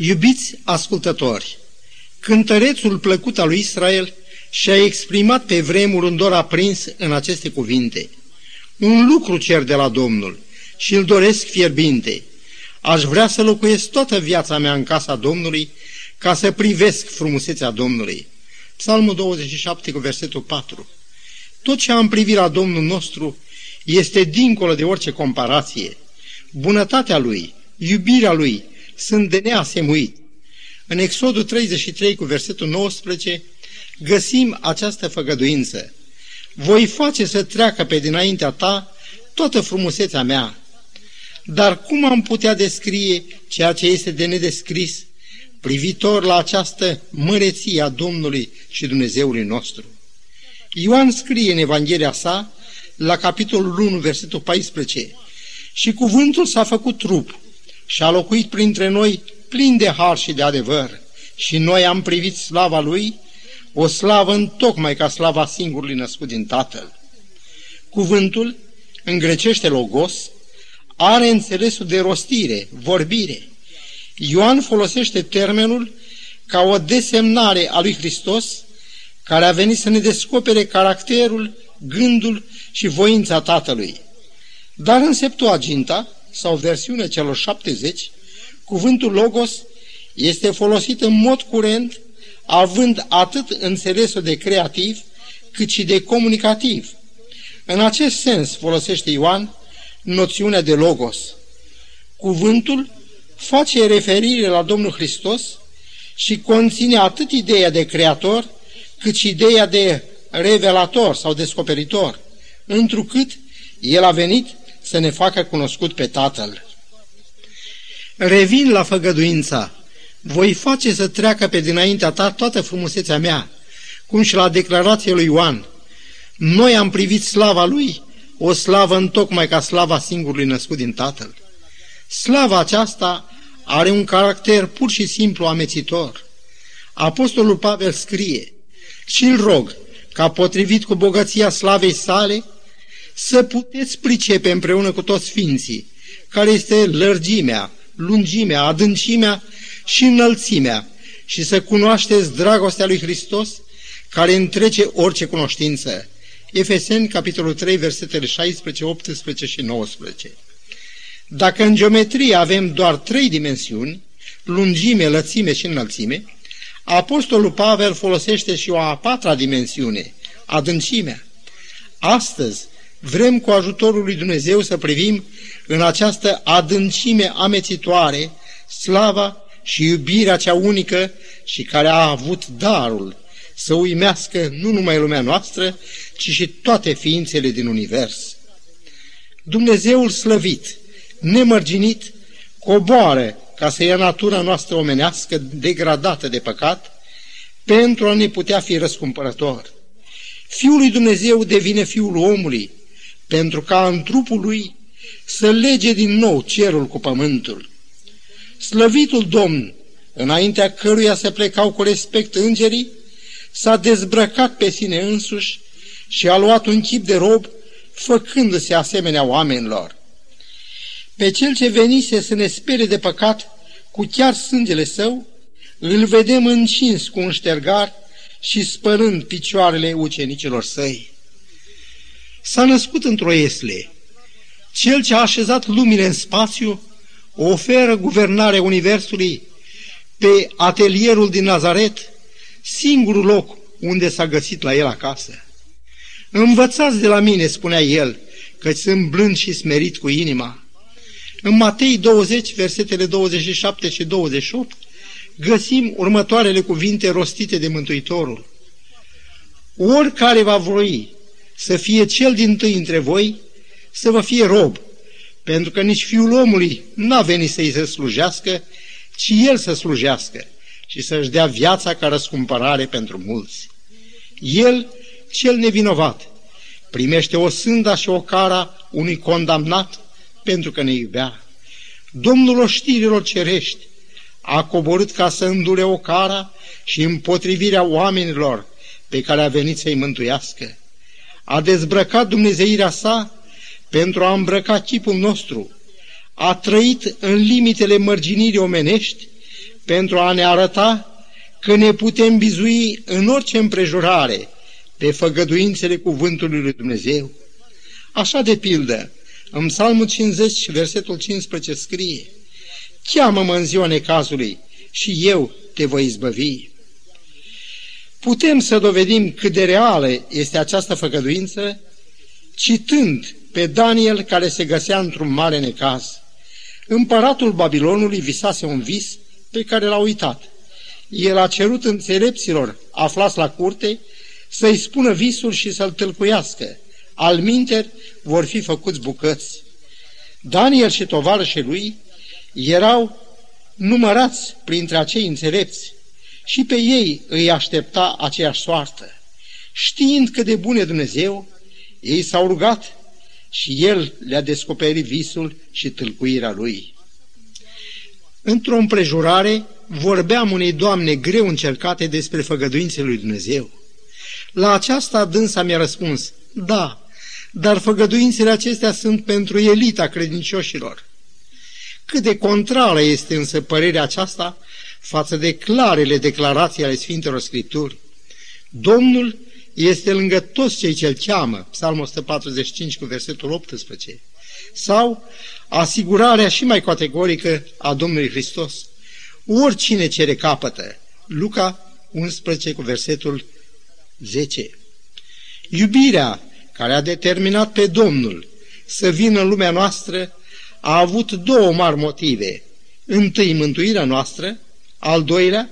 Iubiți ascultători, cântărețul plăcut al lui Israel și-a exprimat pe vremuri un dor aprins în aceste cuvinte. Un lucru cer de la Domnul și îl doresc fierbinte. Aș vrea să locuiesc toată viața mea în casa Domnului ca să privesc frumusețea Domnului. Psalmul 27 cu versetul 4. Tot ce am privit la Domnul nostru este dincolo de orice comparație. Bunătatea Lui, iubirea Lui sunt de neasemuit. În Exodul 33 cu versetul 19 găsim această făgăduință. Voi face să treacă pe dinaintea ta toată frumusețea mea. Dar cum am putea descrie ceea ce este de nedescris privitor la această măreție a Domnului și Dumnezeului nostru? Ioan scrie în Evanghelia sa, la capitolul 1, versetul 14, și cuvântul s-a făcut trup și a locuit printre noi plin de har și de adevăr. Și noi am privit slava lui, o slavă în tocmai ca slava singurului născut din Tatăl. Cuvântul, în grecește logos, are înțelesul de rostire, vorbire. Ioan folosește termenul ca o desemnare a lui Hristos, care a venit să ne descopere caracterul, gândul și voința Tatălui. Dar în Septuaginta, sau versiunea celor 70, cuvântul logos este folosit în mod curent, având atât înțelesul de creativ, cât și de comunicativ. În acest sens folosește Ioan noțiunea de logos. Cuvântul face referire la Domnul Hristos și conține atât ideea de creator, cât și ideea de revelator sau descoperitor, întrucât el a venit să ne facă cunoscut pe Tatăl. Revin la făgăduința. Voi face să treacă pe dinaintea ta toată frumusețea mea, cum și la declarația lui Ioan. Noi am privit slava lui, o slavă întocmai ca slava singurului născut din Tatăl. Slava aceasta are un caracter pur și simplu amețitor. Apostolul Pavel scrie, și îl rog, ca potrivit cu bogăția slavei sale, să puteți pricepe împreună cu toți sfinții, care este lărgimea, lungimea, adâncimea și înălțimea, și să cunoașteți dragostea lui Hristos, care întrece orice cunoștință. Efeseni, capitolul 3, versetele 16, 18 și 19. Dacă în geometrie avem doar trei dimensiuni, lungime, lățime și înălțime, Apostolul Pavel folosește și o a patra dimensiune, adâncimea. Astăzi, Vrem cu ajutorul lui Dumnezeu să privim în această adâncime amețitoare slava și iubirea cea unică și care a avut darul să uimească nu numai lumea noastră, ci și toate ființele din univers. Dumnezeul slăvit, nemărginit, coboară ca să ia natura noastră omenească degradată de păcat, pentru a ne putea fi răscumpărător. Fiul lui Dumnezeu devine fiul omului, pentru ca în trupul lui să lege din nou cerul cu pământul. Slăvitul Domn, înaintea căruia se plecau cu respect îngerii, s-a dezbrăcat pe sine însuși și a luat un chip de rob, făcându-se asemenea oamenilor. Pe cel ce venise să ne spere de păcat cu chiar sângele său, îl vedem încins cu un ștergar și spărând picioarele ucenicilor săi s-a născut într-o esle. Cel ce a așezat lumile în spațiu oferă guvernarea Universului pe atelierul din Nazaret, singurul loc unde s-a găsit la el acasă. Învățați de la mine, spunea el, că sunt blând și smerit cu inima. În Matei 20, versetele 27 și 28, găsim următoarele cuvinte rostite de Mântuitorul. Oricare va voi să fie cel din tâi între voi, să vă fie rob, pentru că nici fiul omului n-a venit să-i se slujească, ci el să slujească și să-și dea viața ca răscumpărare pentru mulți. El, cel nevinovat, primește o sânda și o cara unui condamnat pentru că ne iubea. Domnul oștirilor cerești a coborât ca să îndure o cara și împotrivirea oamenilor pe care a venit să-i mântuiască a dezbrăcat Dumnezeirea sa pentru a îmbrăca chipul nostru, a trăit în limitele mărginirii omenești pentru a ne arăta că ne putem bizui în orice împrejurare pe făgăduințele cuvântului lui Dumnezeu. Așa de pildă, în Psalmul 50, versetul 15 scrie, Cheamă-mă în ziua necazului și eu te voi izbăvi. Putem să dovedim cât de reală este această făgăduință citând pe Daniel care se găsea într-un mare necaz. Împăratul Babilonului visase un vis pe care l-a uitat. El a cerut înțelepților aflați la curte să-i spună visul și să-l tâlcuiască. Al minter vor fi făcuți bucăți. Daniel și tovarășii lui erau numărați printre acei înțelepți și pe ei îi aștepta aceeași soartă. Știind că de bune Dumnezeu, ei s-au rugat și El le-a descoperit visul și tâlcuirea lui. Într-o împrejurare, vorbeam unei doamne greu încercate despre făgăduințele lui Dumnezeu. La aceasta dânsa mi-a răspuns, da, dar făgăduințele acestea sunt pentru elita credincioșilor. Cât de contrară este însă părerea aceasta față de clarele declarații ale Sfintelor Scripturi. Domnul este lângă toți cei ce-L cheamă, Psalmul 145 cu versetul 18, sau asigurarea și mai categorică a Domnului Hristos. Oricine cere capătă, Luca 11 cu versetul 10. Iubirea care a determinat pe Domnul să vină în lumea noastră a avut două mari motive. Întâi, mântuirea noastră, al doilea,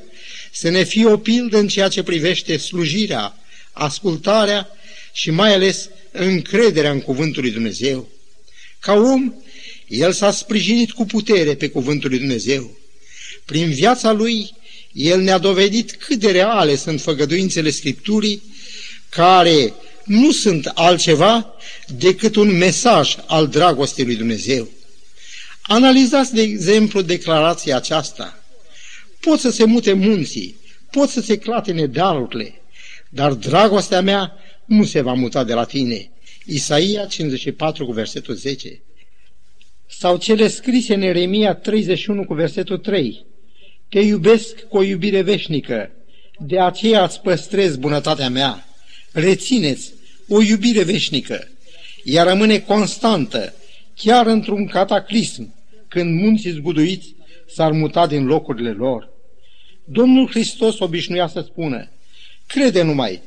să ne fie o pildă în ceea ce privește slujirea, ascultarea și mai ales încrederea în Cuvântul lui Dumnezeu. Ca om, el s-a sprijinit cu putere pe Cuvântul lui Dumnezeu. Prin viața lui, el ne-a dovedit cât de reale sunt făgăduințele Scripturii, care nu sunt altceva decât un mesaj al dragostei lui Dumnezeu. Analizați, de exemplu, declarația aceasta. Pot să se mute munții, pot să se clatine dealurile, dar dragostea mea nu se va muta de la tine. Isaia 54 cu versetul 10. Sau cele scrise în Eremia 31 cu versetul 3. Te iubesc cu o iubire veșnică, de aceea îți păstrez bunătatea mea. Rețineți o iubire veșnică, ea rămâne constantă, chiar într-un cataclism, când munții zguduiți s-ar muta din locurile lor. Domnul Hristos obișnuia să spună, crede numai,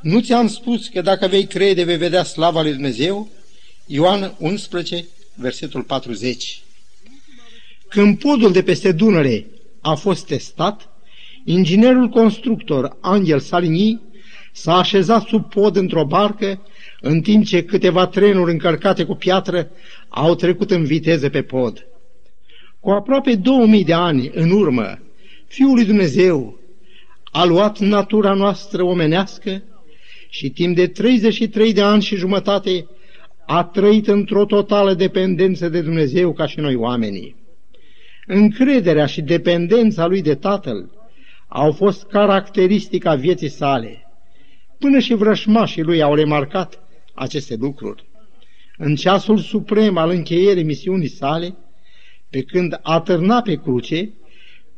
nu ți-am spus că dacă vei crede vei vedea slava lui Dumnezeu? Ioan 11, versetul 40. Când podul de peste Dunăre a fost testat, inginerul constructor Angel Salini s-a așezat sub pod într-o barcă, în timp ce câteva trenuri încărcate cu piatră au trecut în viteză pe pod. Cu aproape 2000 de ani în urmă, Fiul lui Dumnezeu a luat natura noastră omenească și timp de 33 de ani și jumătate a trăit într-o totală dependență de Dumnezeu ca și noi oamenii. Încrederea și dependența lui de Tatăl au fost caracteristica vieții sale. Până și vrășmașii lui au remarcat aceste lucruri. În ceasul suprem al încheierii misiunii sale, pe când atârna pe cruce,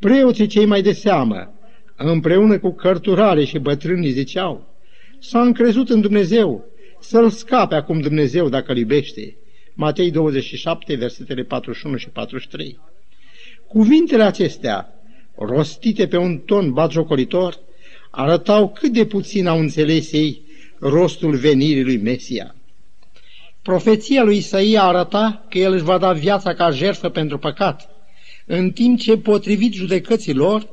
preoții cei mai de seamă, împreună cu cărturare și bătrânii ziceau, s-a încrezut în Dumnezeu, să-l scape acum Dumnezeu dacă îl iubește. Matei 27, versetele 41 și 43. Cuvintele acestea, rostite pe un ton batjocoritor, arătau cât de puțin au înțeles ei rostul venirii lui Mesia. Profeția lui Isaia arăta că el își va da viața ca jertfă pentru păcat, în timp ce, potrivit judecăților,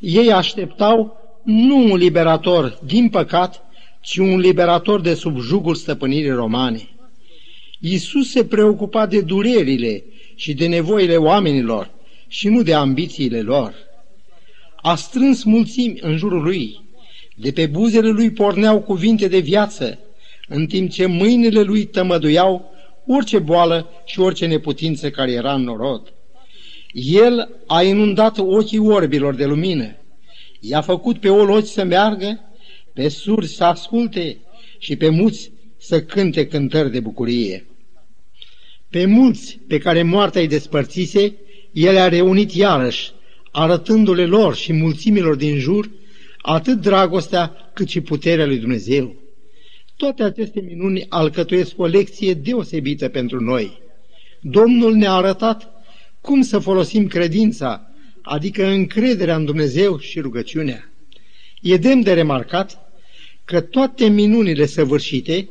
ei așteptau nu un liberator din păcat, ci un liberator de sub jugul stăpânirii romane. Iisus se preocupa de durerile și de nevoile oamenilor și nu de ambițiile lor. A strâns mulțimi în jurul lui, de pe buzele lui porneau cuvinte de viață, în timp ce mâinile lui tămăduiau orice boală și orice neputință care era în norod. El a inundat ochii orbilor de lumină, i-a făcut pe oloci să meargă, pe surzi să asculte și pe muți să cânte cântări de bucurie. Pe mulți pe care moartea îi despărțise, el a reunit iarăși, arătându-le lor și mulțimilor din jur atât dragostea cât și puterea lui Dumnezeu. Toate aceste minuni alcătuiesc o lecție deosebită pentru noi. Domnul ne-a arătat cum să folosim credința, adică încrederea în Dumnezeu și rugăciunea. E demn de remarcat că toate minunile săvârșite,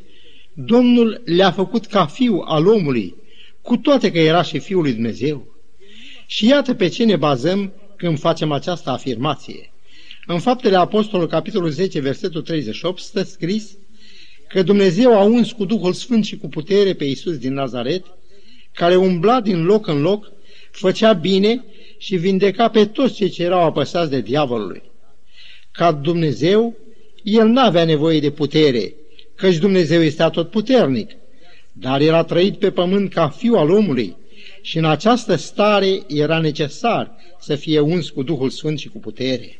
Domnul le-a făcut ca fiu al omului, cu toate că era și fiul lui Dumnezeu. Și iată pe ce ne bazăm când facem această afirmație. În Faptele Apostolului, capitolul 10, versetul 38, stă scris că Dumnezeu a uns cu Duhul Sfânt și cu putere pe Iisus din Nazaret, care umbla din loc în loc, făcea bine și vindeca pe toți cei ce erau apăsați de diavolului. Ca Dumnezeu, el n-avea nevoie de putere, căci Dumnezeu este atotputernic, dar el a trăit pe pământ ca fiu al omului și în această stare era necesar să fie uns cu Duhul Sfânt și cu putere.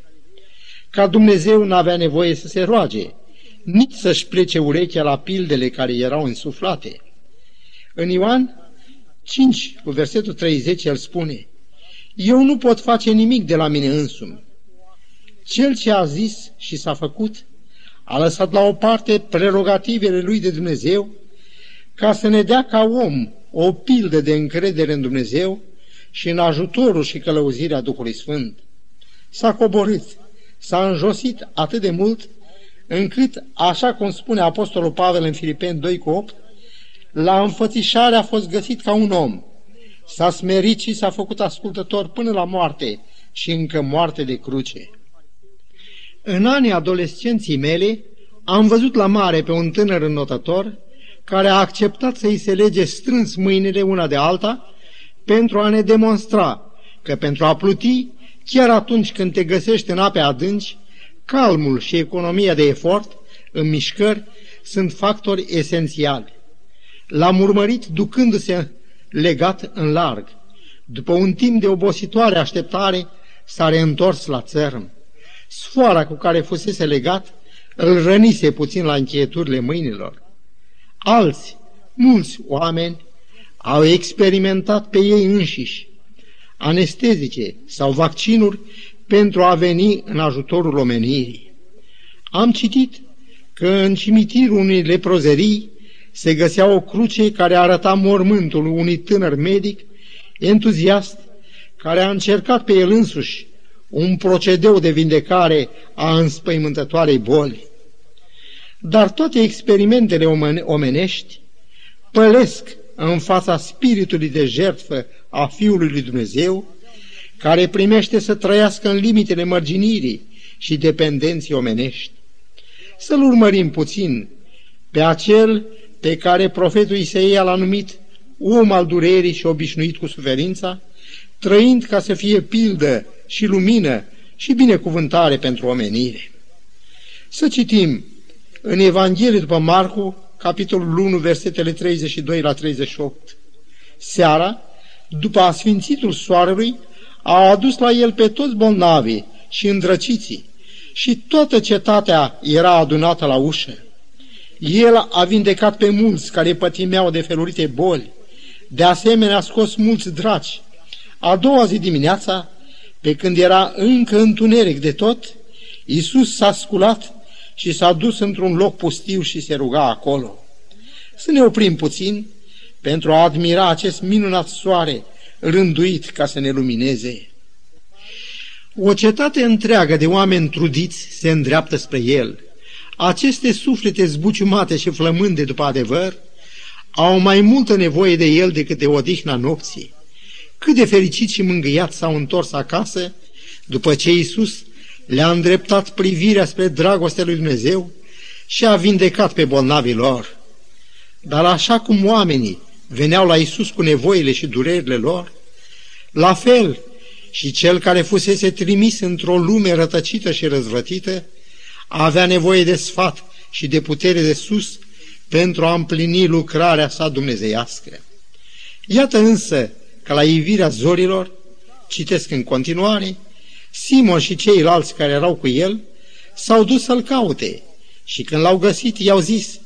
Ca Dumnezeu n-avea nevoie să se roage, nici să-și plece urechea la pildele care erau însuflate. În Ioan 5, cu versetul 30, el spune, Eu nu pot face nimic de la mine însumi. Cel ce a zis și s-a făcut, a lăsat la o parte prerogativele lui de Dumnezeu ca să ne dea ca om o pildă de încredere în Dumnezeu și în ajutorul și călăuzirea Duhului Sfânt. S-a coborât, s-a înjosit atât de mult, încât, așa cum spune Apostolul Pavel în Filipeni 2 cu 8, la înfățișare a fost găsit ca un om. S-a smerit și s-a făcut ascultător până la moarte și încă moarte de cruce. În anii adolescenții mele, am văzut la mare pe un tânăr înnotător care a acceptat să-i se lege strâns mâinile una de alta pentru a ne demonstra că pentru a pluti, chiar atunci când te găsești în ape adânci, calmul și economia de efort în mișcări sunt factori esențiali. L-am urmărit ducându-se legat în larg. După un timp de obositoare așteptare, s-a reîntors la țărm. Sfoara cu care fusese legat îl rănise puțin la încheieturile mâinilor. Alți, mulți oameni, au experimentat pe ei înșiși anestezice sau vaccinuri pentru a veni în ajutorul omenirii. Am citit că în cimitirul unei leprozerii se găsea o cruce care arăta mormântul unui tânăr medic entuziast care a încercat pe el însuși un procedeu de vindecare a înspăimântătoarei boli. Dar toate experimentele omenești pălesc în fața spiritului de jertfă a Fiului lui Dumnezeu, care primește să trăiască în limitele mărginirii și dependenții omenești. Să-l urmărim puțin pe acel pe care profetul Isaia l-a numit om al durerii și obișnuit cu suferința, trăind ca să fie pildă și lumină și binecuvântare pentru omenire. Să citim în Evanghelie după Marcu, capitolul 1, versetele 32 la 38. Seara, după asfințitul soarelui, au adus la el pe toți bolnavii și îndrăciții și toată cetatea era adunată la ușă. El a vindecat pe mulți care pătimeau de felurite boli, de asemenea a scos mulți draci. A doua zi dimineața, pe când era încă întuneric de tot, Iisus s-a sculat și s-a dus într-un loc pustiu și se ruga acolo. Să ne oprim puțin pentru a admira acest minunat soare rânduit ca să ne lumineze. O cetate întreagă de oameni trudiți se îndreaptă spre el. Aceste suflete zbuciumate și flămânde după adevăr au mai multă nevoie de el decât de odihna nopții. Cât de fericit și mângâiat s-au întors acasă după ce Iisus le-a îndreptat privirea spre dragostea lui Dumnezeu și a vindecat pe bolnavii lor. Dar așa cum oamenii veneau la Isus cu nevoile și durerile lor, la fel și cel care fusese trimis într-o lume rătăcită și răzvătită, avea nevoie de sfat și de putere de sus pentru a împlini lucrarea sa dumnezeiască. Iată însă că la ivirea zorilor, citesc în continuare, Simon și ceilalți care erau cu el s-au dus să-l caute și când l-au găsit, i-au zis,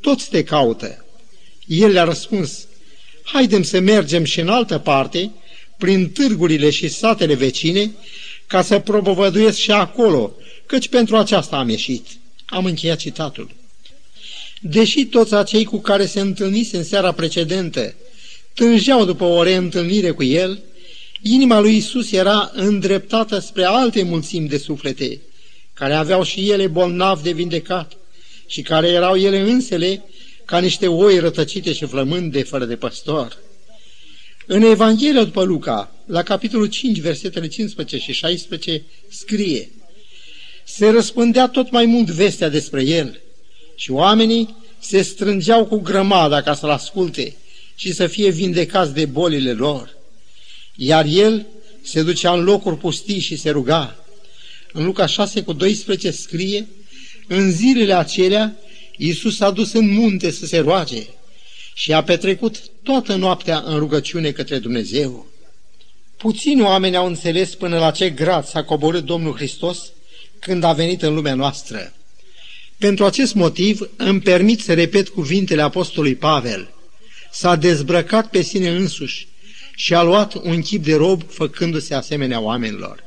toți te caută. El le-a răspuns, haidem să mergem și în altă parte, prin târgurile și satele vecine, ca să propovăduiesc și acolo, căci pentru aceasta am ieșit. Am încheiat citatul. Deși toți acei cu care se întâlnise în seara precedentă tângeau după o reîntâlnire cu el, inima lui Isus era îndreptată spre alte mulțimi de suflete, care aveau și ele bolnavi de vindecat și care erau ele însele ca niște oi rătăcite și flămânde fără de păstor. În Evanghelia după Luca, la capitolul 5, versetele 15 și 16, scrie Se răspândea tot mai mult vestea despre el și oamenii se strângeau cu grămada ca să-l asculte și să fie vindecați de bolile lor. Iar el se ducea în locuri pustii și se ruga. În Luca 6 cu 12 scrie, în zilele acelea, Iisus a dus în munte să se roage și a petrecut toată noaptea în rugăciune către Dumnezeu. Puțini oameni au înțeles până la ce grad s-a coborât Domnul Hristos când a venit în lumea noastră. Pentru acest motiv îmi permit să repet cuvintele Apostolului Pavel. S-a dezbrăcat pe sine însuși și a luat un chip de rob făcându-se asemenea oamenilor.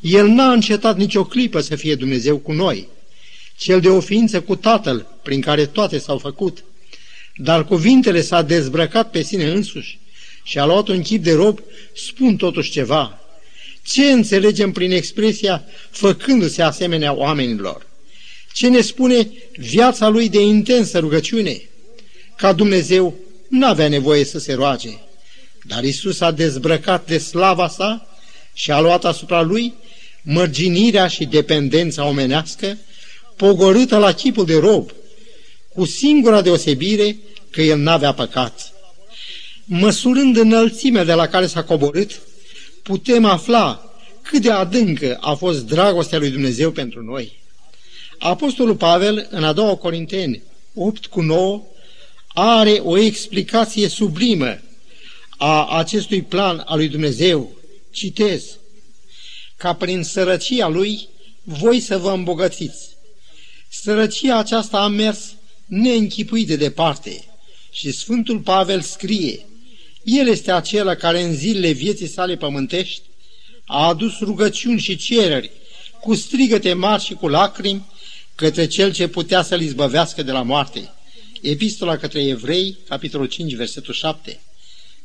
El n-a încetat nicio clipă să fie Dumnezeu cu noi, cel de o ființă cu Tatăl, prin care toate s-au făcut. Dar cuvintele s-a dezbrăcat pe sine însuși și a luat un chip de rob, spun totuși ceva. Ce înțelegem prin expresia făcându-se asemenea oamenilor? Ce ne spune viața lui de intensă rugăciune? Ca Dumnezeu n-avea nevoie să se roage, dar Isus a dezbrăcat de slava sa și a luat asupra lui mărginirea și dependența omenească, pogorâtă la chipul de rob, cu singura deosebire că el n-avea păcat. Măsurând înălțimea de la care s-a coborât, putem afla cât de adâncă a fost dragostea lui Dumnezeu pentru noi. Apostolul Pavel, în a doua Corinteni 8 cu 9, are o explicație sublimă a acestui plan al lui Dumnezeu. Citez, ca prin sărăcia lui voi să vă îmbogățiți. Sărăcia aceasta a mers neînchipuit de departe și Sfântul Pavel scrie, El este acela care în zilele vieții sale pământești a adus rugăciuni și cereri cu strigăte mari și cu lacrimi către cel ce putea să-l izbăvească de la moarte. Epistola către evrei, capitolul 5, versetul 7.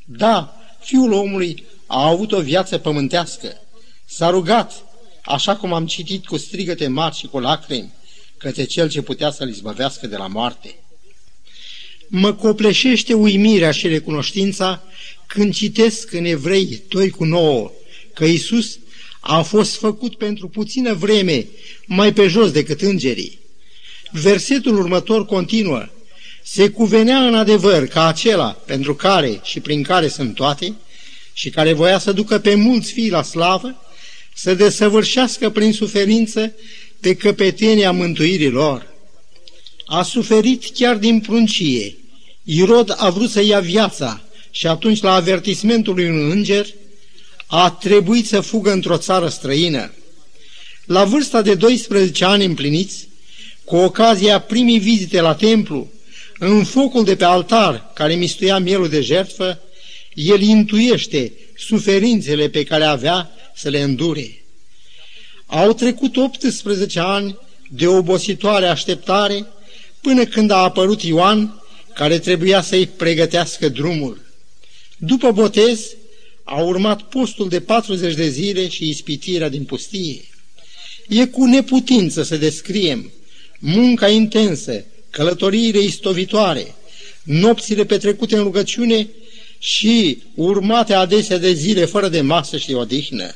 Da, fiul omului a avut o viață pământească. S-a rugat, așa cum am citit cu strigăte mari și cu lacrimi, către cel ce putea să-l izbăvească de la moarte. Mă copleșește uimirea și recunoștința când citesc în Evrei 2 cu 9 că Isus a fost făcut pentru puțină vreme mai pe jos decât îngerii. Versetul următor continuă, se cuvenea în adevăr ca acela pentru care și prin care sunt toate și care voia să ducă pe mulți fii la slavă, să desăvârșească prin suferință pe căpetenia mântuirii lor. A suferit chiar din pruncie. Irod a vrut să ia viața și atunci la avertismentul lui un înger a trebuit să fugă într-o țară străină. La vârsta de 12 ani împliniți, cu ocazia primii vizite la templu, în focul de pe altar care mistuia mielul de jertfă, el intuiește suferințele pe care avea să le îndure. Au trecut 18 ani de obositoare așteptare până când a apărut Ioan, care trebuia să-i pregătească drumul. După botez, a urmat postul de 40 de zile și ispitirea din pustie. E cu neputință să descriem munca intensă, călătoriile istovitoare, nopțile petrecute în rugăciune și urmate adesea de zile fără de masă și odihnă.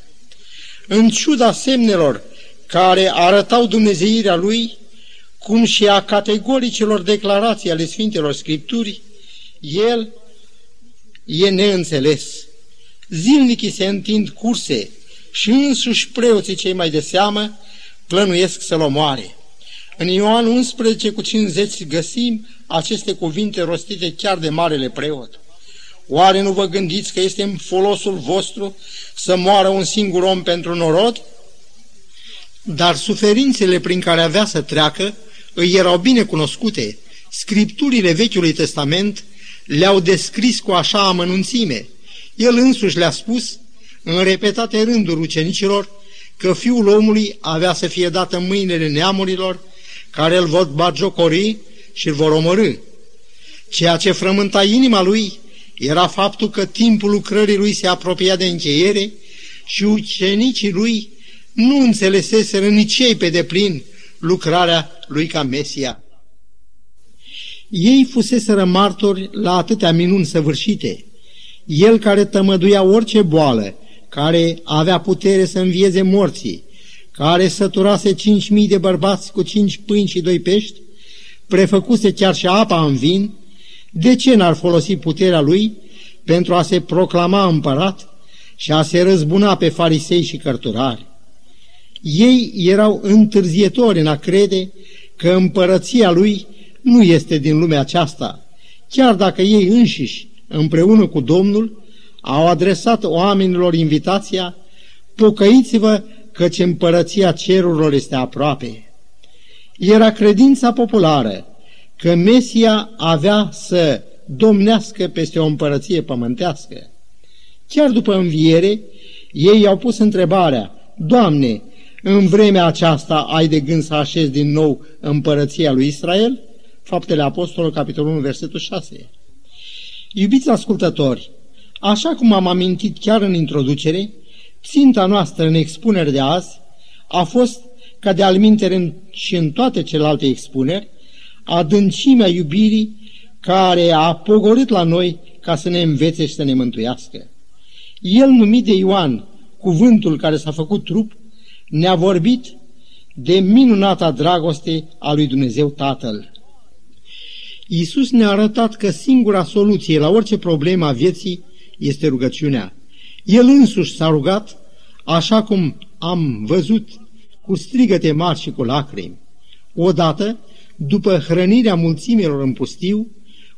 În ciuda semnelor care arătau dumnezeirea lui, cum și a categoricilor declarații ale Sfintelor Scripturi, el e neînțeles. Zilnic îi se întind curse și însuși preoții cei mai de seamă plănuiesc să-l omoare. În Ioan 11 cu 50 găsim aceste cuvinte rostite chiar de marele preot. Oare nu vă gândiți că este în folosul vostru să moară un singur om pentru norod? Dar suferințele prin care avea să treacă îi erau bine cunoscute. Scripturile Vechiului Testament le-au descris cu așa amănunțime El însuși le-a spus în repetate rânduri ucenicilor că fiul omului avea să fie dat în mâinile neamurilor care îl vor bagiocori și îl vor omorâ. Ceea ce frământa inima lui era faptul că timpul lucrării lui se apropia de încheiere și ucenicii lui nu înțeleseseră nici ei pe deplin lucrarea lui ca Mesia. Ei fuseseră martori la atâtea minuni săvârșite. El care tămăduia orice boală, care avea putere să învieze morții, care săturase cinci mii de bărbați cu cinci pâini și doi pești, prefăcuse chiar și apa în vin, de ce n-ar folosi puterea lui pentru a se proclama împărat și a se răzbuna pe farisei și cărturari? Ei erau întârzietori în a crede că împărăția lui nu este din lumea aceasta, chiar dacă ei înșiși, împreună cu Domnul, au adresat oamenilor invitația, pocăiți-vă căci împărăția cerurilor este aproape. Era credința populară că Mesia avea să domnească peste o împărăție pământească. Chiar după înviere, ei au pus întrebarea, Doamne, în vremea aceasta ai de gând să așezi din nou împărăția lui Israel? Faptele Apostolului, capitolul 1, versetul 6. Iubiți ascultători, așa cum am amintit chiar în introducere, ținta noastră în expunere de azi a fost, ca de almintere și în toate celelalte expuneri, adâncimea iubirii care a pogorât la noi ca să ne învețe și să ne mântuiască. El numit de Ioan, cuvântul care s-a făcut trup, ne-a vorbit de minunata dragoste a lui Dumnezeu Tatăl. Iisus ne-a arătat că singura soluție la orice problemă a vieții este rugăciunea. El însuși s-a rugat, așa cum am văzut, cu strigăte mari și cu lacrimi. Odată, după hrănirea mulțimilor în pustiu,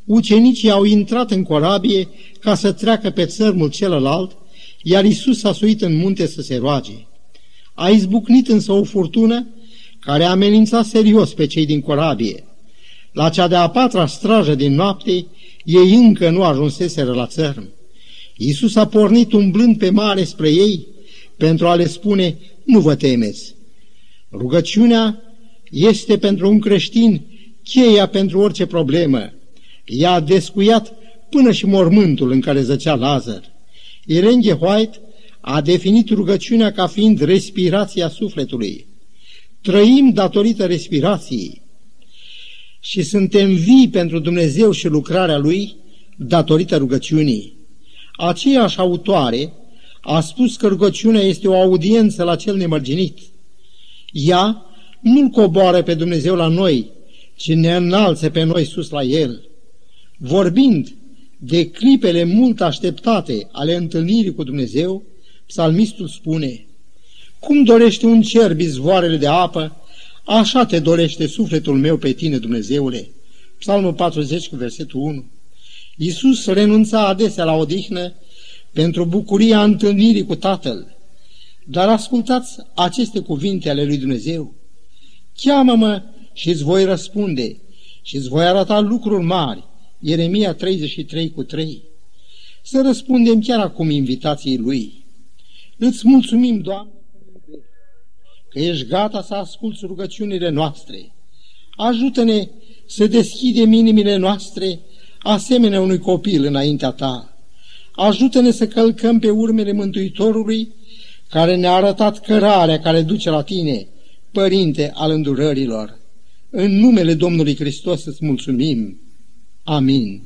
ucenicii au intrat în corabie ca să treacă pe țărmul celălalt, iar Isus a suit în munte să se roage. A izbucnit însă o furtună care amenința serios pe cei din corabie. La cea de-a patra strajă din noapte, ei încă nu ajunseseră la țărm. Iisus a pornit umblând pe mare spre ei pentru a le spune, nu vă temeți. Rugăciunea este pentru un creștin cheia pentru orice problemă. Ea a descuiat până și mormântul în care zăcea Lazar. Irene White a definit rugăciunea ca fiind respirația sufletului. Trăim datorită respirației și suntem vii pentru Dumnezeu și lucrarea Lui datorită rugăciunii. Aceeași autoare a spus că rugăciunea este o audiență la cel nemărginit. Ea nu-L coboară pe Dumnezeu la noi, ci ne înalță pe noi sus la El. Vorbind de clipele mult așteptate ale întâlnirii cu Dumnezeu, psalmistul spune, Cum dorește un cer bizvoarele de apă, așa te dorește sufletul meu pe tine, Dumnezeule. Psalmul 40 cu versetul 1. Iisus renunța adesea la odihnă pentru bucuria întâlnirii cu Tatăl. Dar ascultați aceste cuvinte ale lui Dumnezeu. Cheamă-mă și îți voi răspunde și îți voi arăta lucruri mari. Ieremia 33 cu 3. Să răspundem chiar acum invitației lui. Îți mulțumim, Doamne, că ești gata să asculți rugăciunile noastre. Ajută-ne să deschidem inimile noastre asemenea unui copil înaintea ta. Ajută-ne să călcăm pe urmele Mântuitorului, care ne-a arătat cărarea care duce la tine, Părinte al îndurărilor. În numele Domnului Hristos îți mulțumim. Amin.